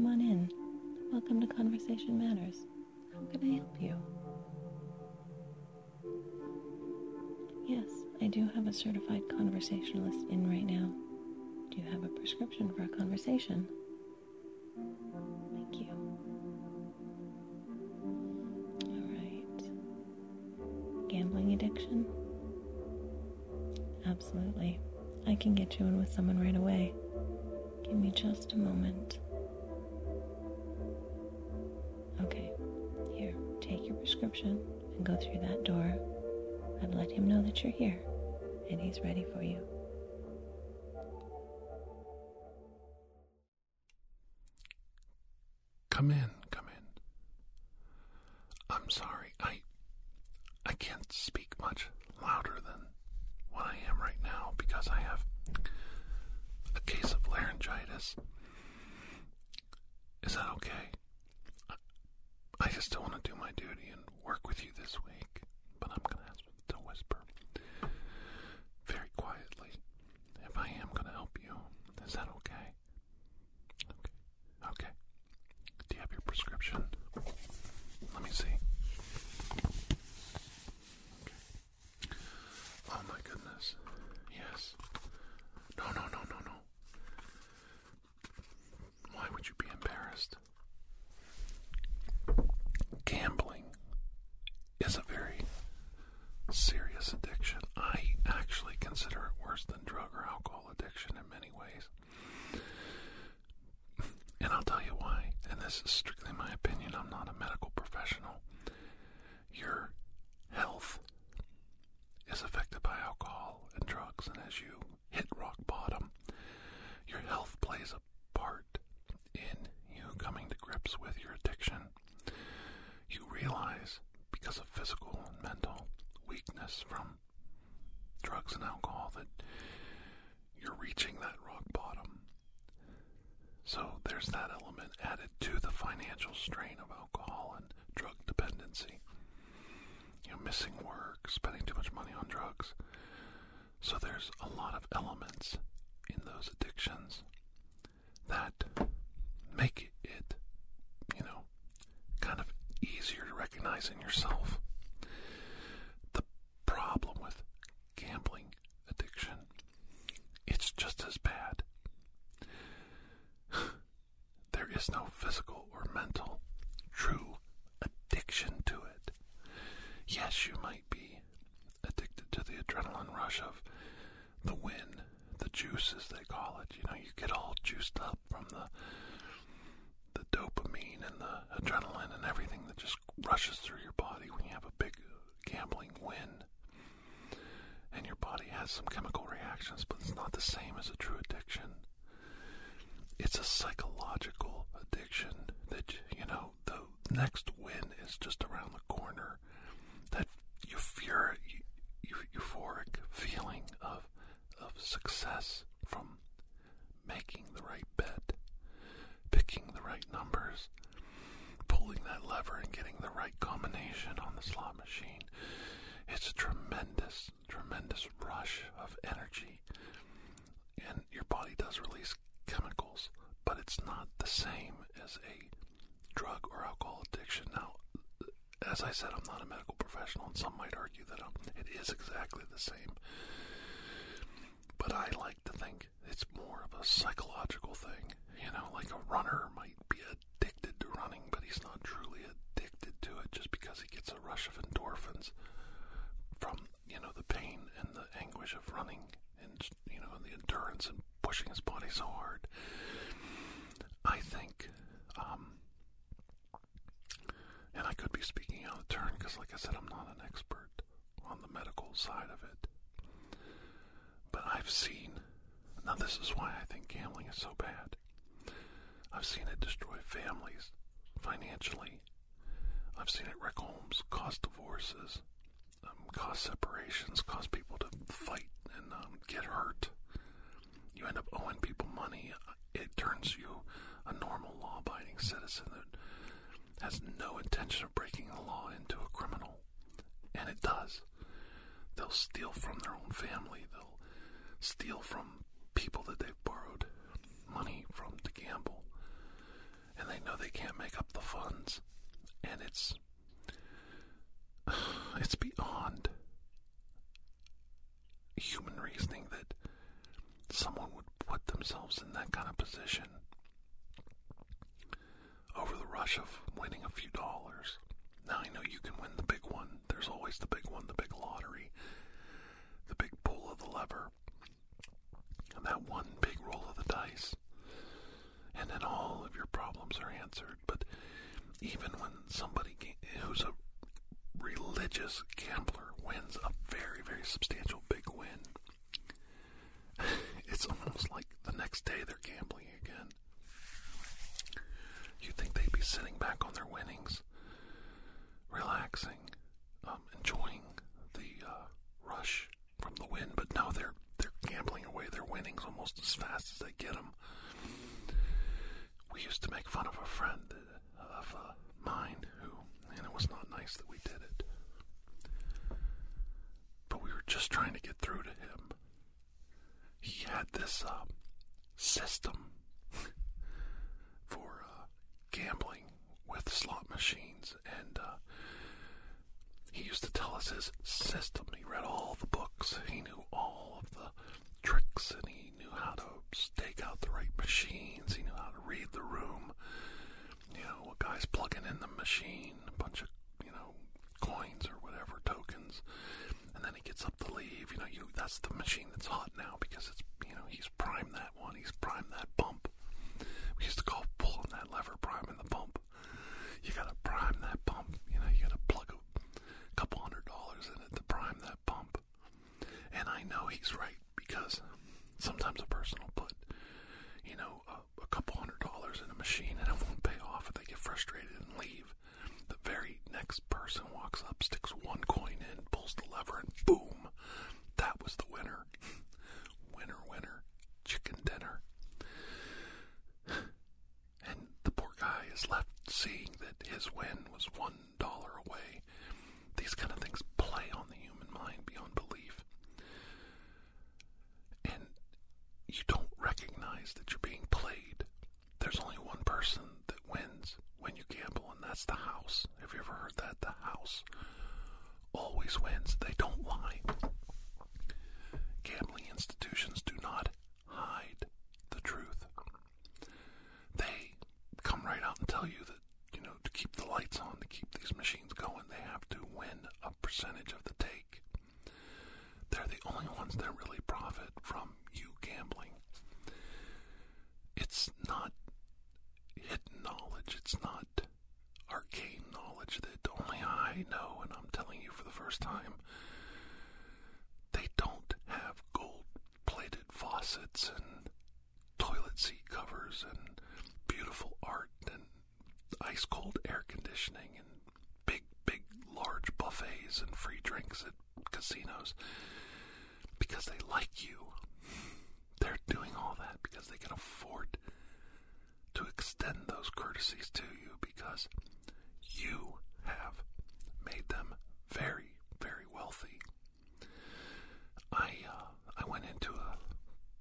Come on in. Welcome to Conversation Matters. How can I help you? Yes, I do have a certified conversationalist in right now. Do you have a prescription for a conversation? Thank you. All right. Gambling addiction? Absolutely. I can get you in with someone right away. Give me just a moment. And go through that door. I've let him know that you're here and he's ready for you. Come in, come in. I'm sorry, I I can't speak much louder than what I am right now because I have a case of laryngitis. Is that okay? Do my duty and work with you this week, but I'm going to ask to whisper very quietly if I am going to help you. Is that okay? Okay. Okay. Do you have your prescription? Let me see. Okay. Oh my goodness. Yes. No, no, no, no, no. Why would you be embarrassed? Gambling is a very serious addiction. I actually consider it worse than drug or alcohol addiction in many ways. And I'll tell you why. And this is strictly my opinion. I'm not a medical professional. Your health is affected by alcohol and drugs. And as you hit rock bottom, your health plays a part in you coming to grips with your addiction. You realize because of physical and mental weakness from drugs and alcohol that you're reaching that rock bottom. So there's that element added to the financial strain of alcohol and drug dependency. You know, missing work, spending too much money on drugs. So there's a lot of elements in those addictions that make it, you know, kind of easier to recognize in yourself. The problem with gambling addiction, it's just as bad. there is no physical or mental true addiction to it. Yes, you might be addicted to the adrenaline rush of the win, the juice as they call it. You know, you get all juiced up from the the dopamine and the adrenaline and everything that just rushes through your body when you have a big gambling win. And your body has some chemical reactions, but it's not the same as a true addiction. It's a psychological addiction that, you know, the next win is just around the corner. That euphoric, euphoric feeling of, of success from making the right bet, picking the right numbers, pulling that lever and getting the right combination on the slot machine. It's a tremendous, tremendous rush of energy. And your body does release chemicals, but it's not the same as a drug or alcohol addiction. Now, as I said, I'm not a medical professional, and some might argue that um, it is exactly the same. But I like to think it's more of a psychological thing. You know, like a runner might be addicted to running, but he's not truly addicted to it just because he gets a rush of endorphins from, you know, the pain and the anguish of running and, you know, the endurance and pushing his body so hard. I think, um, and I could be speaking out of turn because, like I said, I'm not an expert on the medical side of it. But I've seen, now this is why I think gambling is so bad. I've seen it destroy families financially. I've seen it wreck homes, cause divorces, um, cause separations, cause people to fight and um, get hurt. You end up owing people money. It turns you a normal law abiding citizen that has no intention of breaking the law into a criminal. And it does. They'll steal from their own family. They'll steal from people that they've borrowed money from to gamble. And they know they can't make up the funds. And it's it's beyond human reasoning that someone would put themselves in that kind of position rush of winning a few dollars. Now I know you can win the big one. There's always the big one, the big lottery, the big pull of the lever, and that one big roll of the dice. And then all of your problems are answered. But even when somebody who's a religious gambler wins a very, very substantial big win, it's almost like the next day they're gambling again. You'd think they'd be sitting back on their winnings, relaxing, um, enjoying the uh, rush from the win, but no, they're they're gambling away their winnings almost as fast as they get them. We used to make fun of a friend of uh, mine who, and it was not nice that we did it, but we were just trying to get through to him. He had this uh, system gambling with slot machines, and uh, he used to tell us his system. He read all the books, he knew all of the tricks, and he knew how to stake out the right machines, he knew how to read the room. You know, a guy's plugging in the machine, a bunch of, you know, coins or whatever, tokens, and then he gets up to leave. You know, you that's the machine that's hot now because it's, you know, he's primed that one, he's primed that bump. We used to call that lever priming the pump. You gotta prime that pump. You know, you gotta plug a couple hundred dollars in it to prime that pump. And I know he's right because sometimes a person will put, you know, a, a couple hundred dollars in a machine and it won't pay off and they get frustrated and leave. The very next person walks up, sticks one coin in, pulls the lever, and boom, that was the winner, winner, chicken dinner. And the poor guy is left seeing that his win was one dollar away. These kind of things play on the human mind beyond belief. And you don't recognize that you're being played. There's only one person that wins when you gamble, and that's the house. Have you ever heard that? The house always wins. They don't lie. Gambling institutions do not hide the truth. They come right out and tell you that, you know, to keep the lights on, to keep these machines going, they have to win a percentage of the take. They're the only ones that really profit from you gambling. It's not hidden knowledge. It's not arcane knowledge that only I know, and I'm telling you for the first time. They don't have gold plated faucets and toilet seat covers and beautiful art and ice cold air conditioning and big, big, large buffets and free drinks at casinos because they like you. They're doing all that because they can afford to extend those courtesies to you because you have made them very, wealthy. I uh, I went into a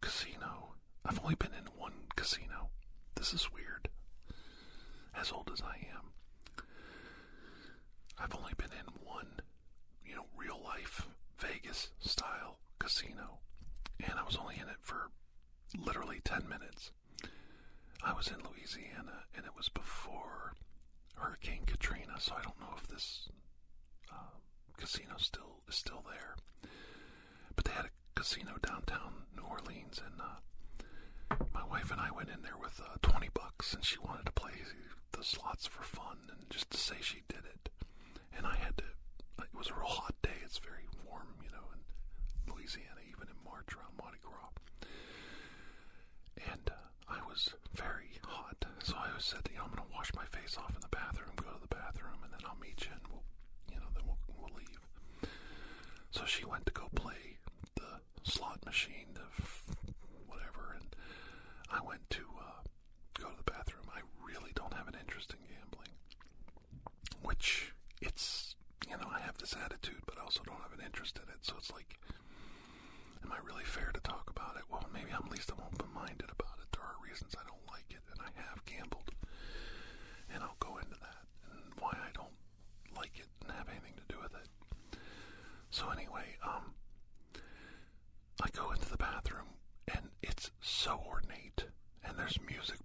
casino. I've only been in one casino. This is weird. As old as I am, I've only been in one, you know, real life Vegas style casino, and I was only in it for literally ten minutes. I was in Louisiana, and it was before Hurricane Katrina, so I don't know if this uh, casino still is still there. But they had a casino downtown New Orleans, and uh, my wife and I went in there with uh, twenty bucks, and she wanted to play the slots for fun and just to say she did it. And I had to. It was a real hot day. It's very warm, you know, in Louisiana, even in March around Mardi Gras. And uh, I was very hot, so I said, you know, I'm going to wash my face off in the bathroom, go to the bathroom, and then I'll meet you, and we'll, you know, then we'll, we'll leave. So she went to go play the slot machine, the time to uh, go to the bathroom. I really don't have an interest in gambling, which it's you know I have this attitude, but I also don't have an interest in it. So it's like, am I really fair to talk about it? Well, maybe I'm at least I'm open-minded about it. There are reasons I don't like it, and I have gambled, and I'll go into that and why I don't like it and have anything to do with it. So anyway, um, I go into Music.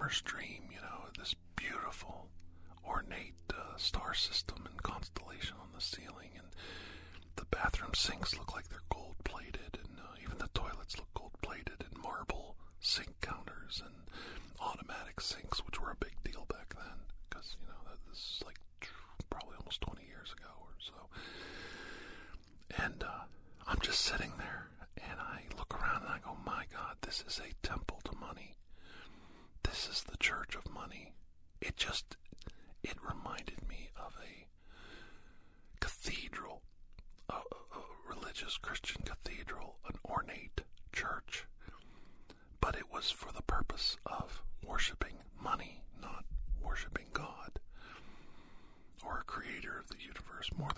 farmer's dream. Christian Cathedral an ornate church, but it was for the purpose of worshiping money, not worshiping God or a creator of the universe. More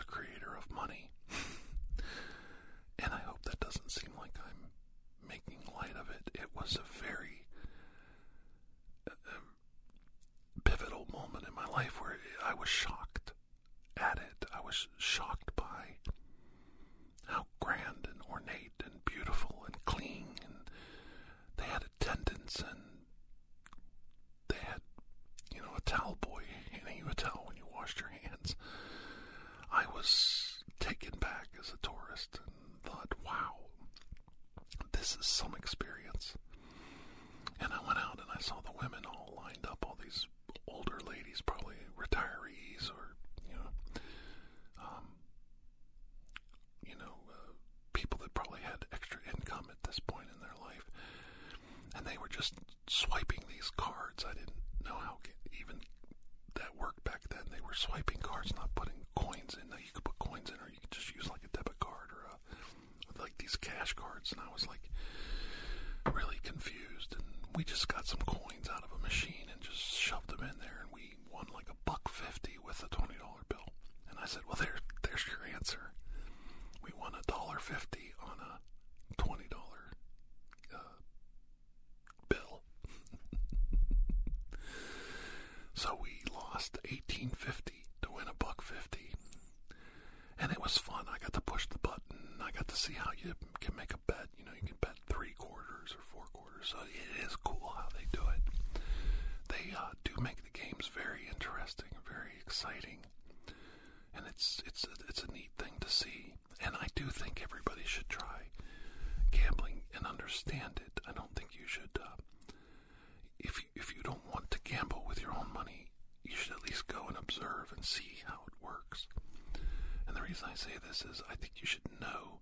say this is I think you should know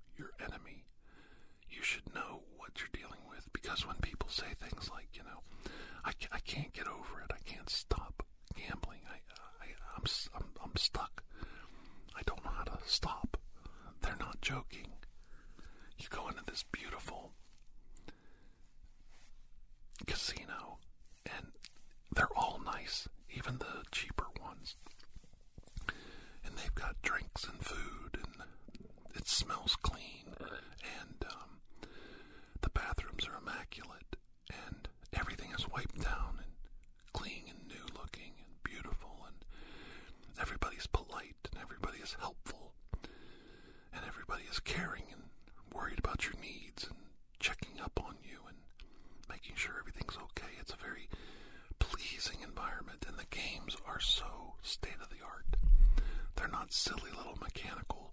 that silly little mechanical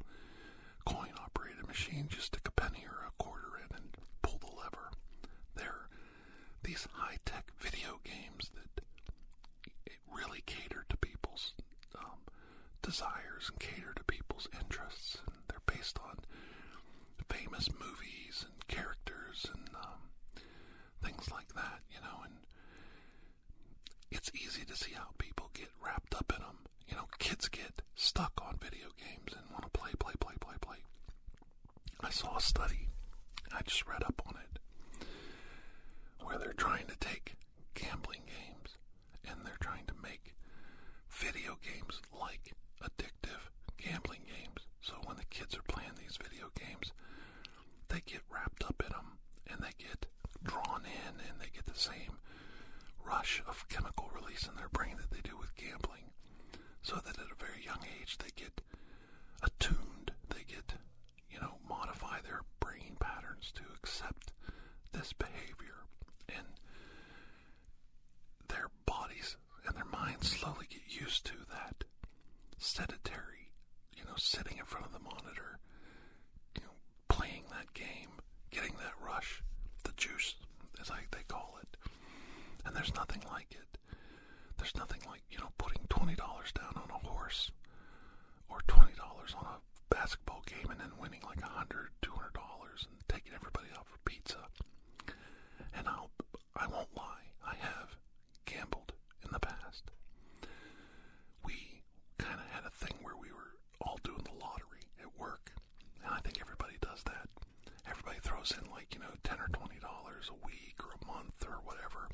coin operated machine. Just stick a penny or a quarter in and pull the lever. They're these high tech video games that really cater to people's um, desires and cater to people's interests. And they're based on famous movies and characters and um, things like that, you know. And it's easy to see how people get wrapped up in them. You know, kids get I saw a study, I just read up on it, where they're trying to take gambling games and they're trying to make video games like addictive gambling games. So when the kids are playing these video games, they get wrapped up in them and they get drawn in and they get the same rush of chemical release in their brain that they do with gambling. So that at a very young age, they get attuned front of the monitor, you know, playing that game, getting that rush, the juice, as I, they call it. And there's nothing like it. There's nothing like, you know, putting $20 down on a horse or $20 on a basketball game and then winning like $100, $200 and taking everybody out for pizza. And I'll, I won't lie, I have gambled in the past. We kind of had a thing where we were all doing the lottery at work, and I think everybody does that. Everybody throws in like, you know, 10 or $20 a week or a month or whatever.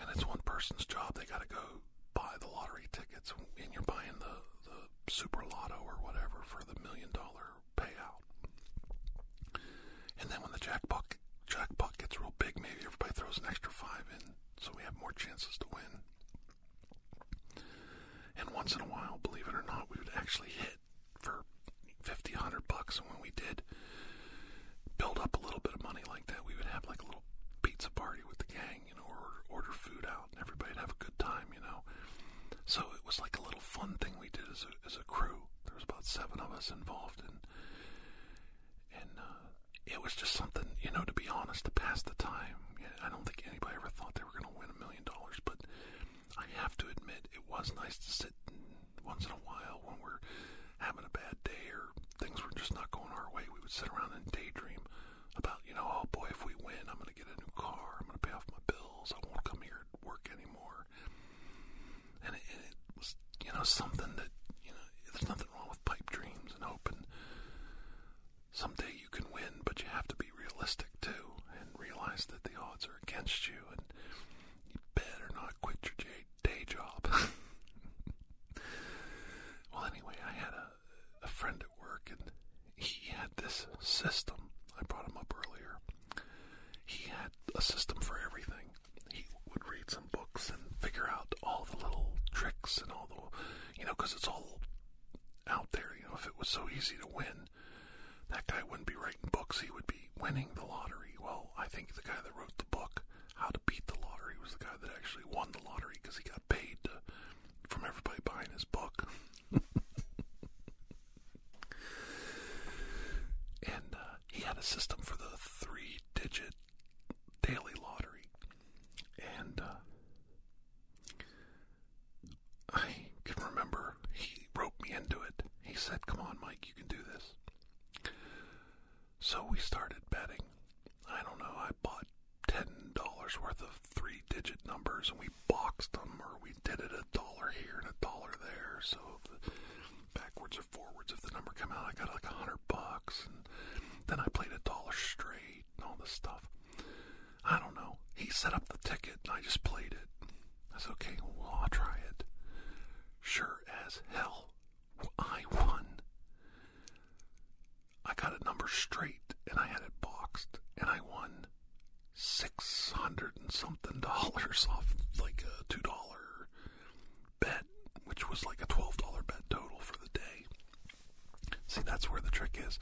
And it's one person's job. They got to go buy the lottery tickets, and you're buying the, the super lotto or whatever for the million dollar payout. And then when the jackpot jackpot gets real big, maybe everybody throws an extra five in, so we have more chances to win. And once in a while, believe it or not, we would actually hit for 50, 100 bucks. And when we did build up a little bit of money like that, we would have like a little pizza party with the gang, you know, or order food out, and everybody'd have a good time, you know. So it was like a little fun thing we did as a as a crew. There was about seven of us involved, and and uh, it was just something, you know, to be honest, to pass the time. I don't think anybody ever thought they were going to win a million dollars, but I have to admit it was nice to sit once in a while when we're having a bad day or things were just not going our way. We would sit around and daydream about, you know, oh boy, if we win, I'm going to get a new car. I'm going to pay off my bills. I won't come here to work anymore. And it, it you know, something that, you know, there's nothing wrong with pipe dreams and hoping someday you can win, but you have to be realistic too and realize that the odds are against you and you better not quit your day, day job. well, anyway, I had a, a friend at work and he had this system. I brought him up earlier. He had a system for everything. He would read some books and figure out all the little tricks and all the, you know, because it's all out there. You know, if it was so easy to win, that guy wouldn't be writing books, he would be winning the lottery. Well, I think the guy that wrote the book, How to Beat the Lottery, was the guy that actually won the lottery because he got paid to, from everybody buying his book. and uh, he had a system for the three digit daily lottery. And uh, I can remember he roped me into it. He said, Come on, Mike, you can do this. So we started betting. I don't know, I bought $10 worth of three digit numbers and we boxed them, or we did it a dollar here and a dollar there. So the backwards or forwards, if the number came out, I got like a hundred bucks. And then I played a dollar straight and all this stuff. I don't know. He set up the ticket and I just played it. I said, okay, well, I'll try it. Sure as hell, I won. I got a number straight and I had it boxed and I won six hundred and something dollars off like a two dollar bet, which was like a twelve dollar bet total for the day. See, that's where the trick is.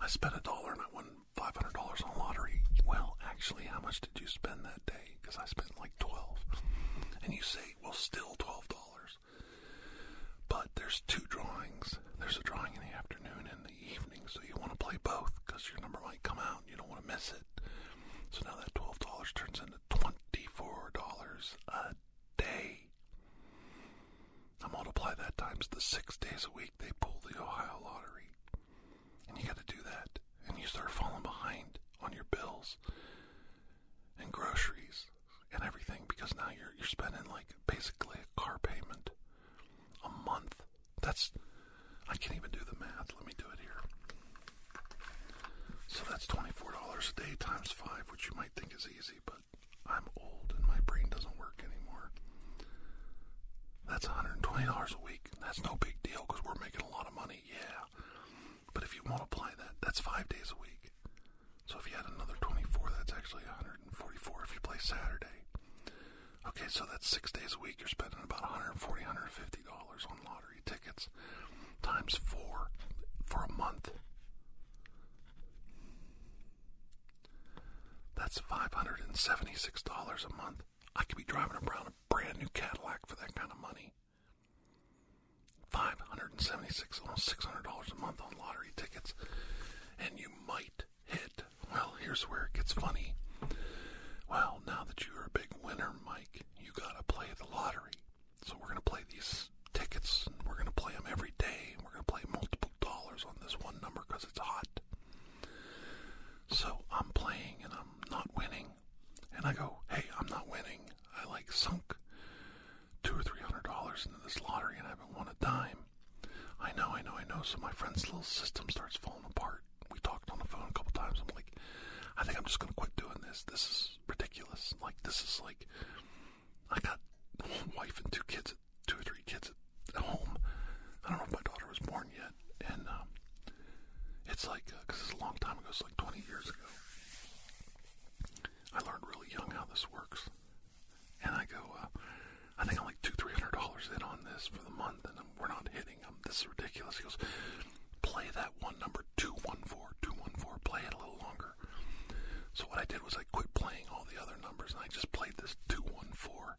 I spent a dollar and I won five hundred dollars on lottery. Well, actually, how much did you spend that day? Because I spent like twelve. And you say, well, still twelve dollars. But there's two drawings. There's a drawing in the afternoon and the evening, so you want to play both because your number might come out and you don't want to miss it. So now that twelve dollars turns into twenty-four dollars a day. I the six days a week they pull the Ohio lottery. And you got to do that. And you start falling behind on your bills and groceries and everything because now you're you're spending like basically a car payment a month. That's I can't even do the math. Let me do it here. So that's that's twenty-four dollars a day times five, which you might think is easy, but I'm old and my brain doesn't work anymore. That's $120 a week. That's no big deal because we're making a lot of money, yeah. But if you multiply that, that's five days a week. So if you add another 24, that's actually 144 if you play Saturday. Okay, so that's six days a week. You're spending about 140 $150 on lottery tickets times four for a month. That's $576 a month. I could be driving around a brand new Cadillac for that kind of money. 576 almost $600 a month on lottery tickets. And you might hit. Well, here's where it gets funny. Well, now that you're a big winner, Mike, you gotta play the lottery. So we're gonna play these tickets, and we're gonna play them every day. And we're gonna play multiple dollars on this one number because it's hot. So I'm playing and I'm not winning. And I go, hey, I'm not winning. I like sunk two or three hundred dollars into this lottery and I haven't won a dime. I know, I know, I know. So my friend's little system starts falling apart. We talked on the phone a couple times. I'm like, I think I'm just gonna quit doing this. This is ridiculous. Like this is like I got a wife and two kids, two or three kids at home. I don't know if my daughter was born yet, and um, it's like because it's a long time ago. It's like 20 years ago. I learned really young how this works, and I go, uh, I think I'm like two, three hundred dollars in on this for the month, and we're not hitting. them. this is ridiculous. He goes, play that one number two one four two one four. Play it a little longer. So what I did was I quit playing all the other numbers, and I just played this two one four,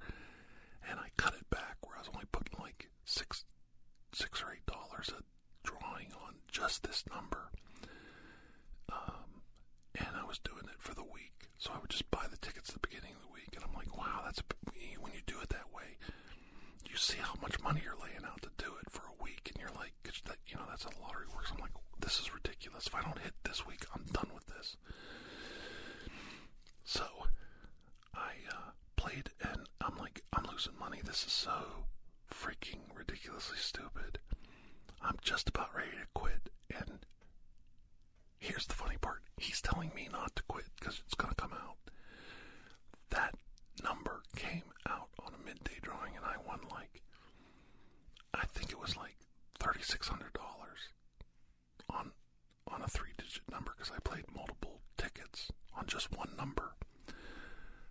and I cut it back where I was only putting like six, six or eight dollars a drawing on just this number. Um, and I was doing it for the week. So I would just buy the tickets at the beginning of the week, and I'm like, wow, that's when you do it that way, you see how much money you're laying out to do it for a week, and you're like, that, you know, that's how the lottery works. I'm like, this is ridiculous. If I don't hit this week, I'm done with this. So I uh, played, and I'm like, I'm losing money. This is so freaking ridiculously stupid. I'm just about ready to quit, and here's the funny part. He's telling me not to quit because it's going to come out. That number came out on a midday drawing, and I won like, I think it was like $3,600 on, on a three digit number because I played multiple tickets on just one number.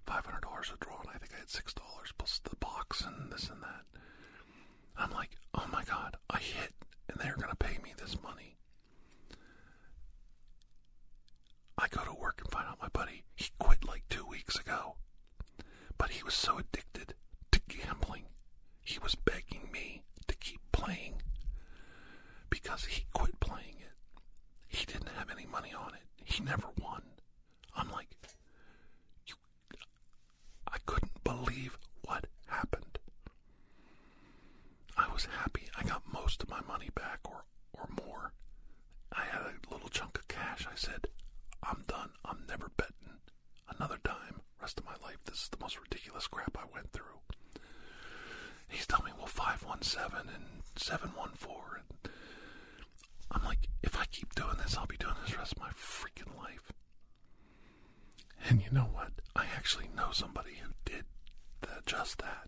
$500 a draw, and I think I had $6 plus the box and this and that. I'm like, oh my god, I hit, and they're to pay me this money. I go to work and find out my buddy, he quit like two weeks ago. But he was so addicted to gambling, he was begging me to keep playing because he quit playing it. He didn't have any money never won. I'm like, you, I couldn't believe what happened. I was happy. I got most of my money back or, or more. I had a little chunk of cash. I said, I'm done. I'm never betting another dime rest of my life. This is the most ridiculous crap I went through. He's telling me, well, 517 and 714. And I'm like, if I keep doing this, I'll be doing this the rest of my freaking life. And you know what? I actually know somebody who did that, just that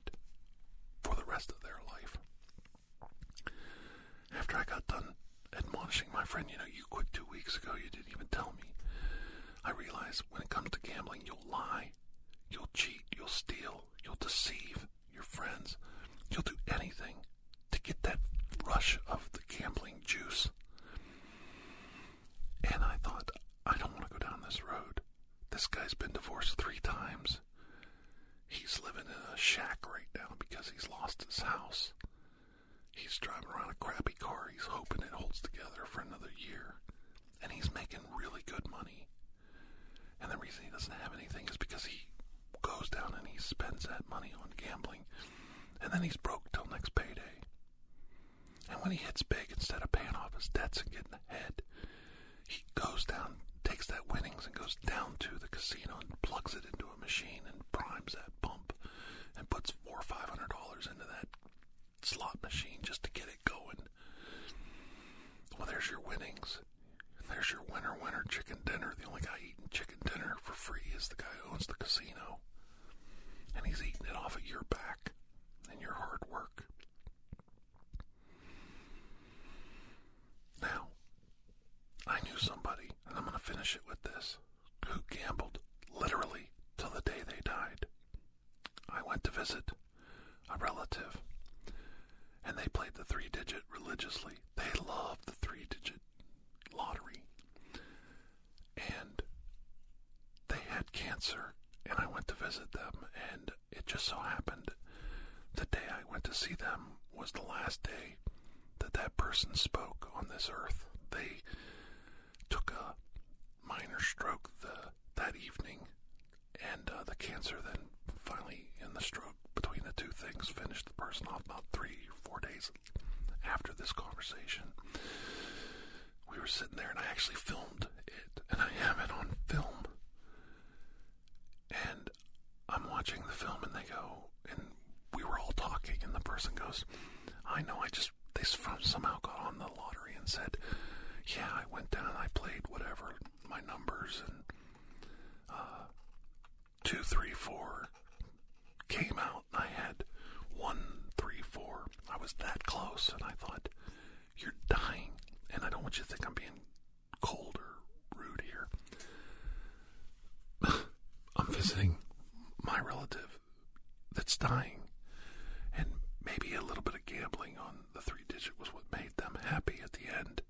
cancer then finally, in the stroke between the two things, finished the person off about three, or four days after this conversation. We were sitting there, and I actually filmed it, and I have it on film. And I'm watching the film, and they go, and we were all talking, and the person goes, I know, I just, they somehow got on the lottery and said, yeah, I went down, I played whatever, my numbers, and uh, two, three, four came out, and I had one, three, four. I was that close, and I thought, you're dying, and I don't want you to think I'm being cold or rude here. I'm visiting my relative that's dying, and maybe a little bit of gambling on the three digit was what made them happy at the end,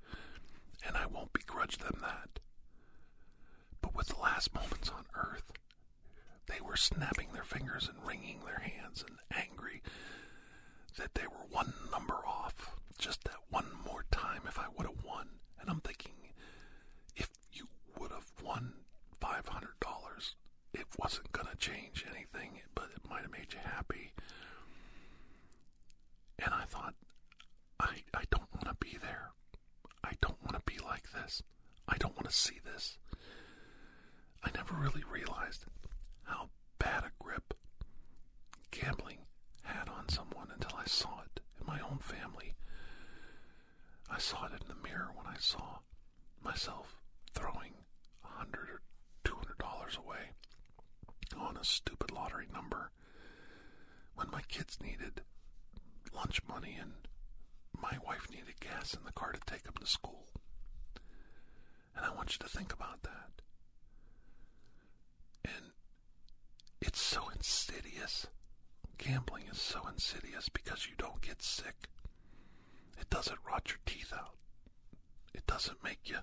and I won't begrudge them that. But with the last moments on earth, they were snapping their fingers and wringing their hands and angry that they were one number off. Just that one more time if I would have won. And I'm thinking, if you would have won $500, it wasn't going to change anything, but it might have made you happy. And I thought, I, I don't want to be there. I don't want to be like this. I don't want to see this. I never really realized how bad a grip gambling had on someone until I saw it in my own family. I saw it in the mirror when I saw myself throwing a hundred or two hundred dollars away on a stupid lottery number when my kids needed lunch money and my wife needed gas in the car to take them to school. And I want you to think about that. And it's so insidious. Gambling is so insidious because you don't get sick. It doesn't rot your teeth out. It doesn't make you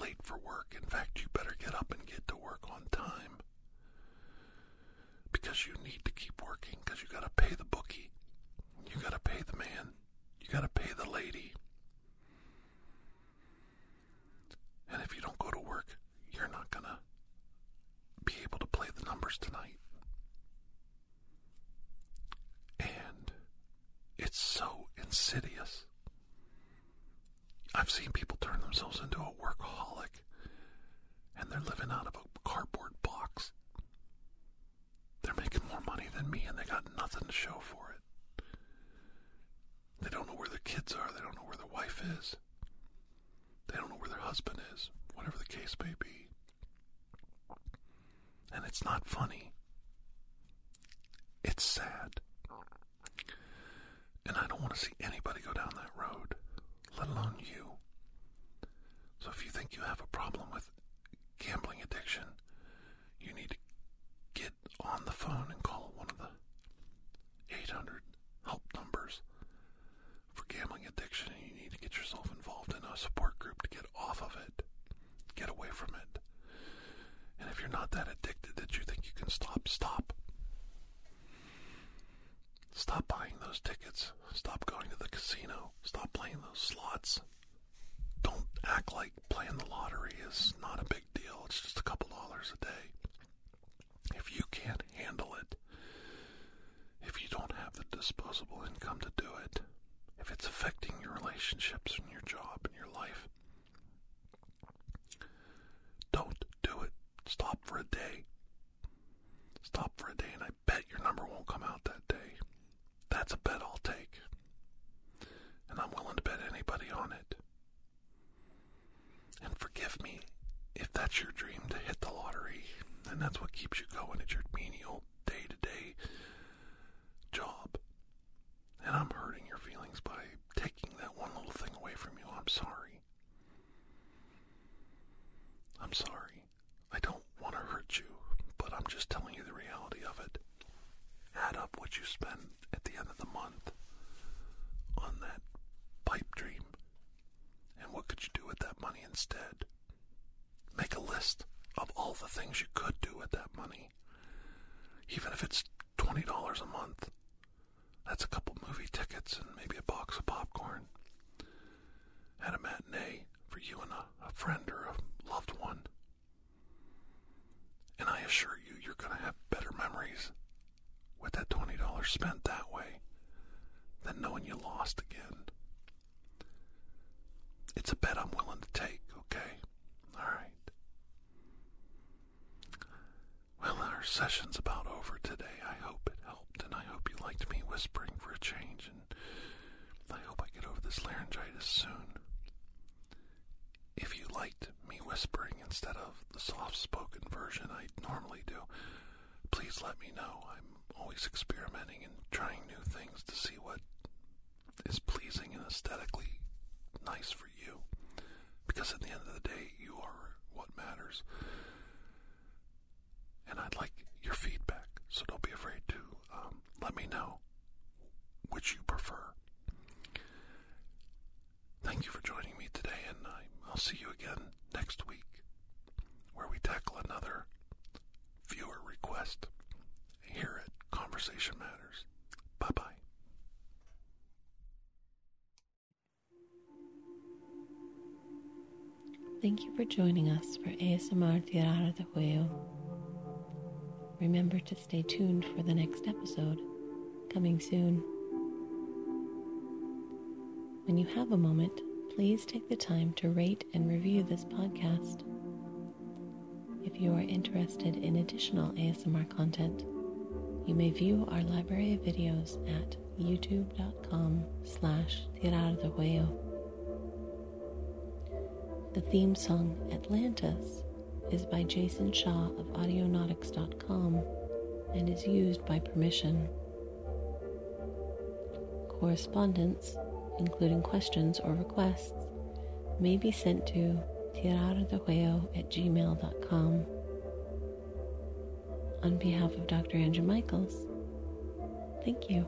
late for work. In fact, you better get up and get to work on time. Because you need to keep working because you got to pay the bookie. You got to pay the man. You got to pay the lady. And if you don't go to work, you're not going to be able to play the numbers tonight. And it's so insidious. I've seen people turn themselves into a workaholic and they're living out of a cardboard box. They're making more money than me and they got nothing to show for it. They don't know where their kids are. They don't know where their wife is. They don't know where their husband is, whatever the case may be. And it's not funny. It's sad. And I don't want to see anybody go down that road, let alone you. So if you think you have a problem with gambling addiction, you need to get on the phone and call one of the 800 help numbers for gambling addiction. And you need to get yourself involved in a support group to get off of it, get away from it. And if you're not that addicted that you think you can stop, stop. Stop buying those tickets. Stop going to the casino. Stop playing those slots. Don't act like playing the lottery is not a big It's just a couple dollars a day. If you can't handle it, if you don't have the disposable income to do it, if it's affecting your relationships and your job and your life, don't do it. Stop for a day. Stop for a day, and I bet your number won't come out that day. That's a bet I'll take. And I'm willing to bet anybody on it. And forgive me if that's your dream to hit the lottery, and that's what keeps you going at your menial day to day job. And I'm hurting your feelings by taking that one little thing away from you. I'm sorry. I'm sorry. I don't want to hurt you spend at the end of the month on that pipe dream? And what could you do with that money instead? Make a list of all the things you could do with that money. Even if it's $20 a month, that's a couple movie tickets and maybe a box of popcorn. And a matinee for you and a, a friend or a loved one. And I assure you, you're going to have better memories with that $20 spent that way than knowing you lost again. It's a bet I'm willing to take, okay? All right. Well, our session's about over today. I hope it helped, and I hope you liked me whispering for a change, and I hope I get over this laryngitis soon. If you liked me whispering instead of the soft spoken version I normally do, please let me know. I'm always experimenting and trying new things to see what is pleasing and aesthetically nice for you. Because at the end of the day, you are what matters. And I'd like so don't be afraid to um, let me know which you prefer. Thank you for joining me today, and I'll see you again next week where we tackle another viewer request here at Conversation Matters. Bye bye. Thank you for joining us for ASMR Tirar de Juego. Remember to stay tuned for the next episode, coming soon. When you have a moment, please take the time to rate and review this podcast. If you are interested in additional ASMR content, you may view our library of videos at youtube.com slash tirar de juego. The theme song Atlantis is by Jason Shaw of Audionautix.com and is used by permission. Correspondence, including questions or requests, may be sent to tirardejuego at gmail.com. On behalf of Dr. Andrew Michaels, thank you.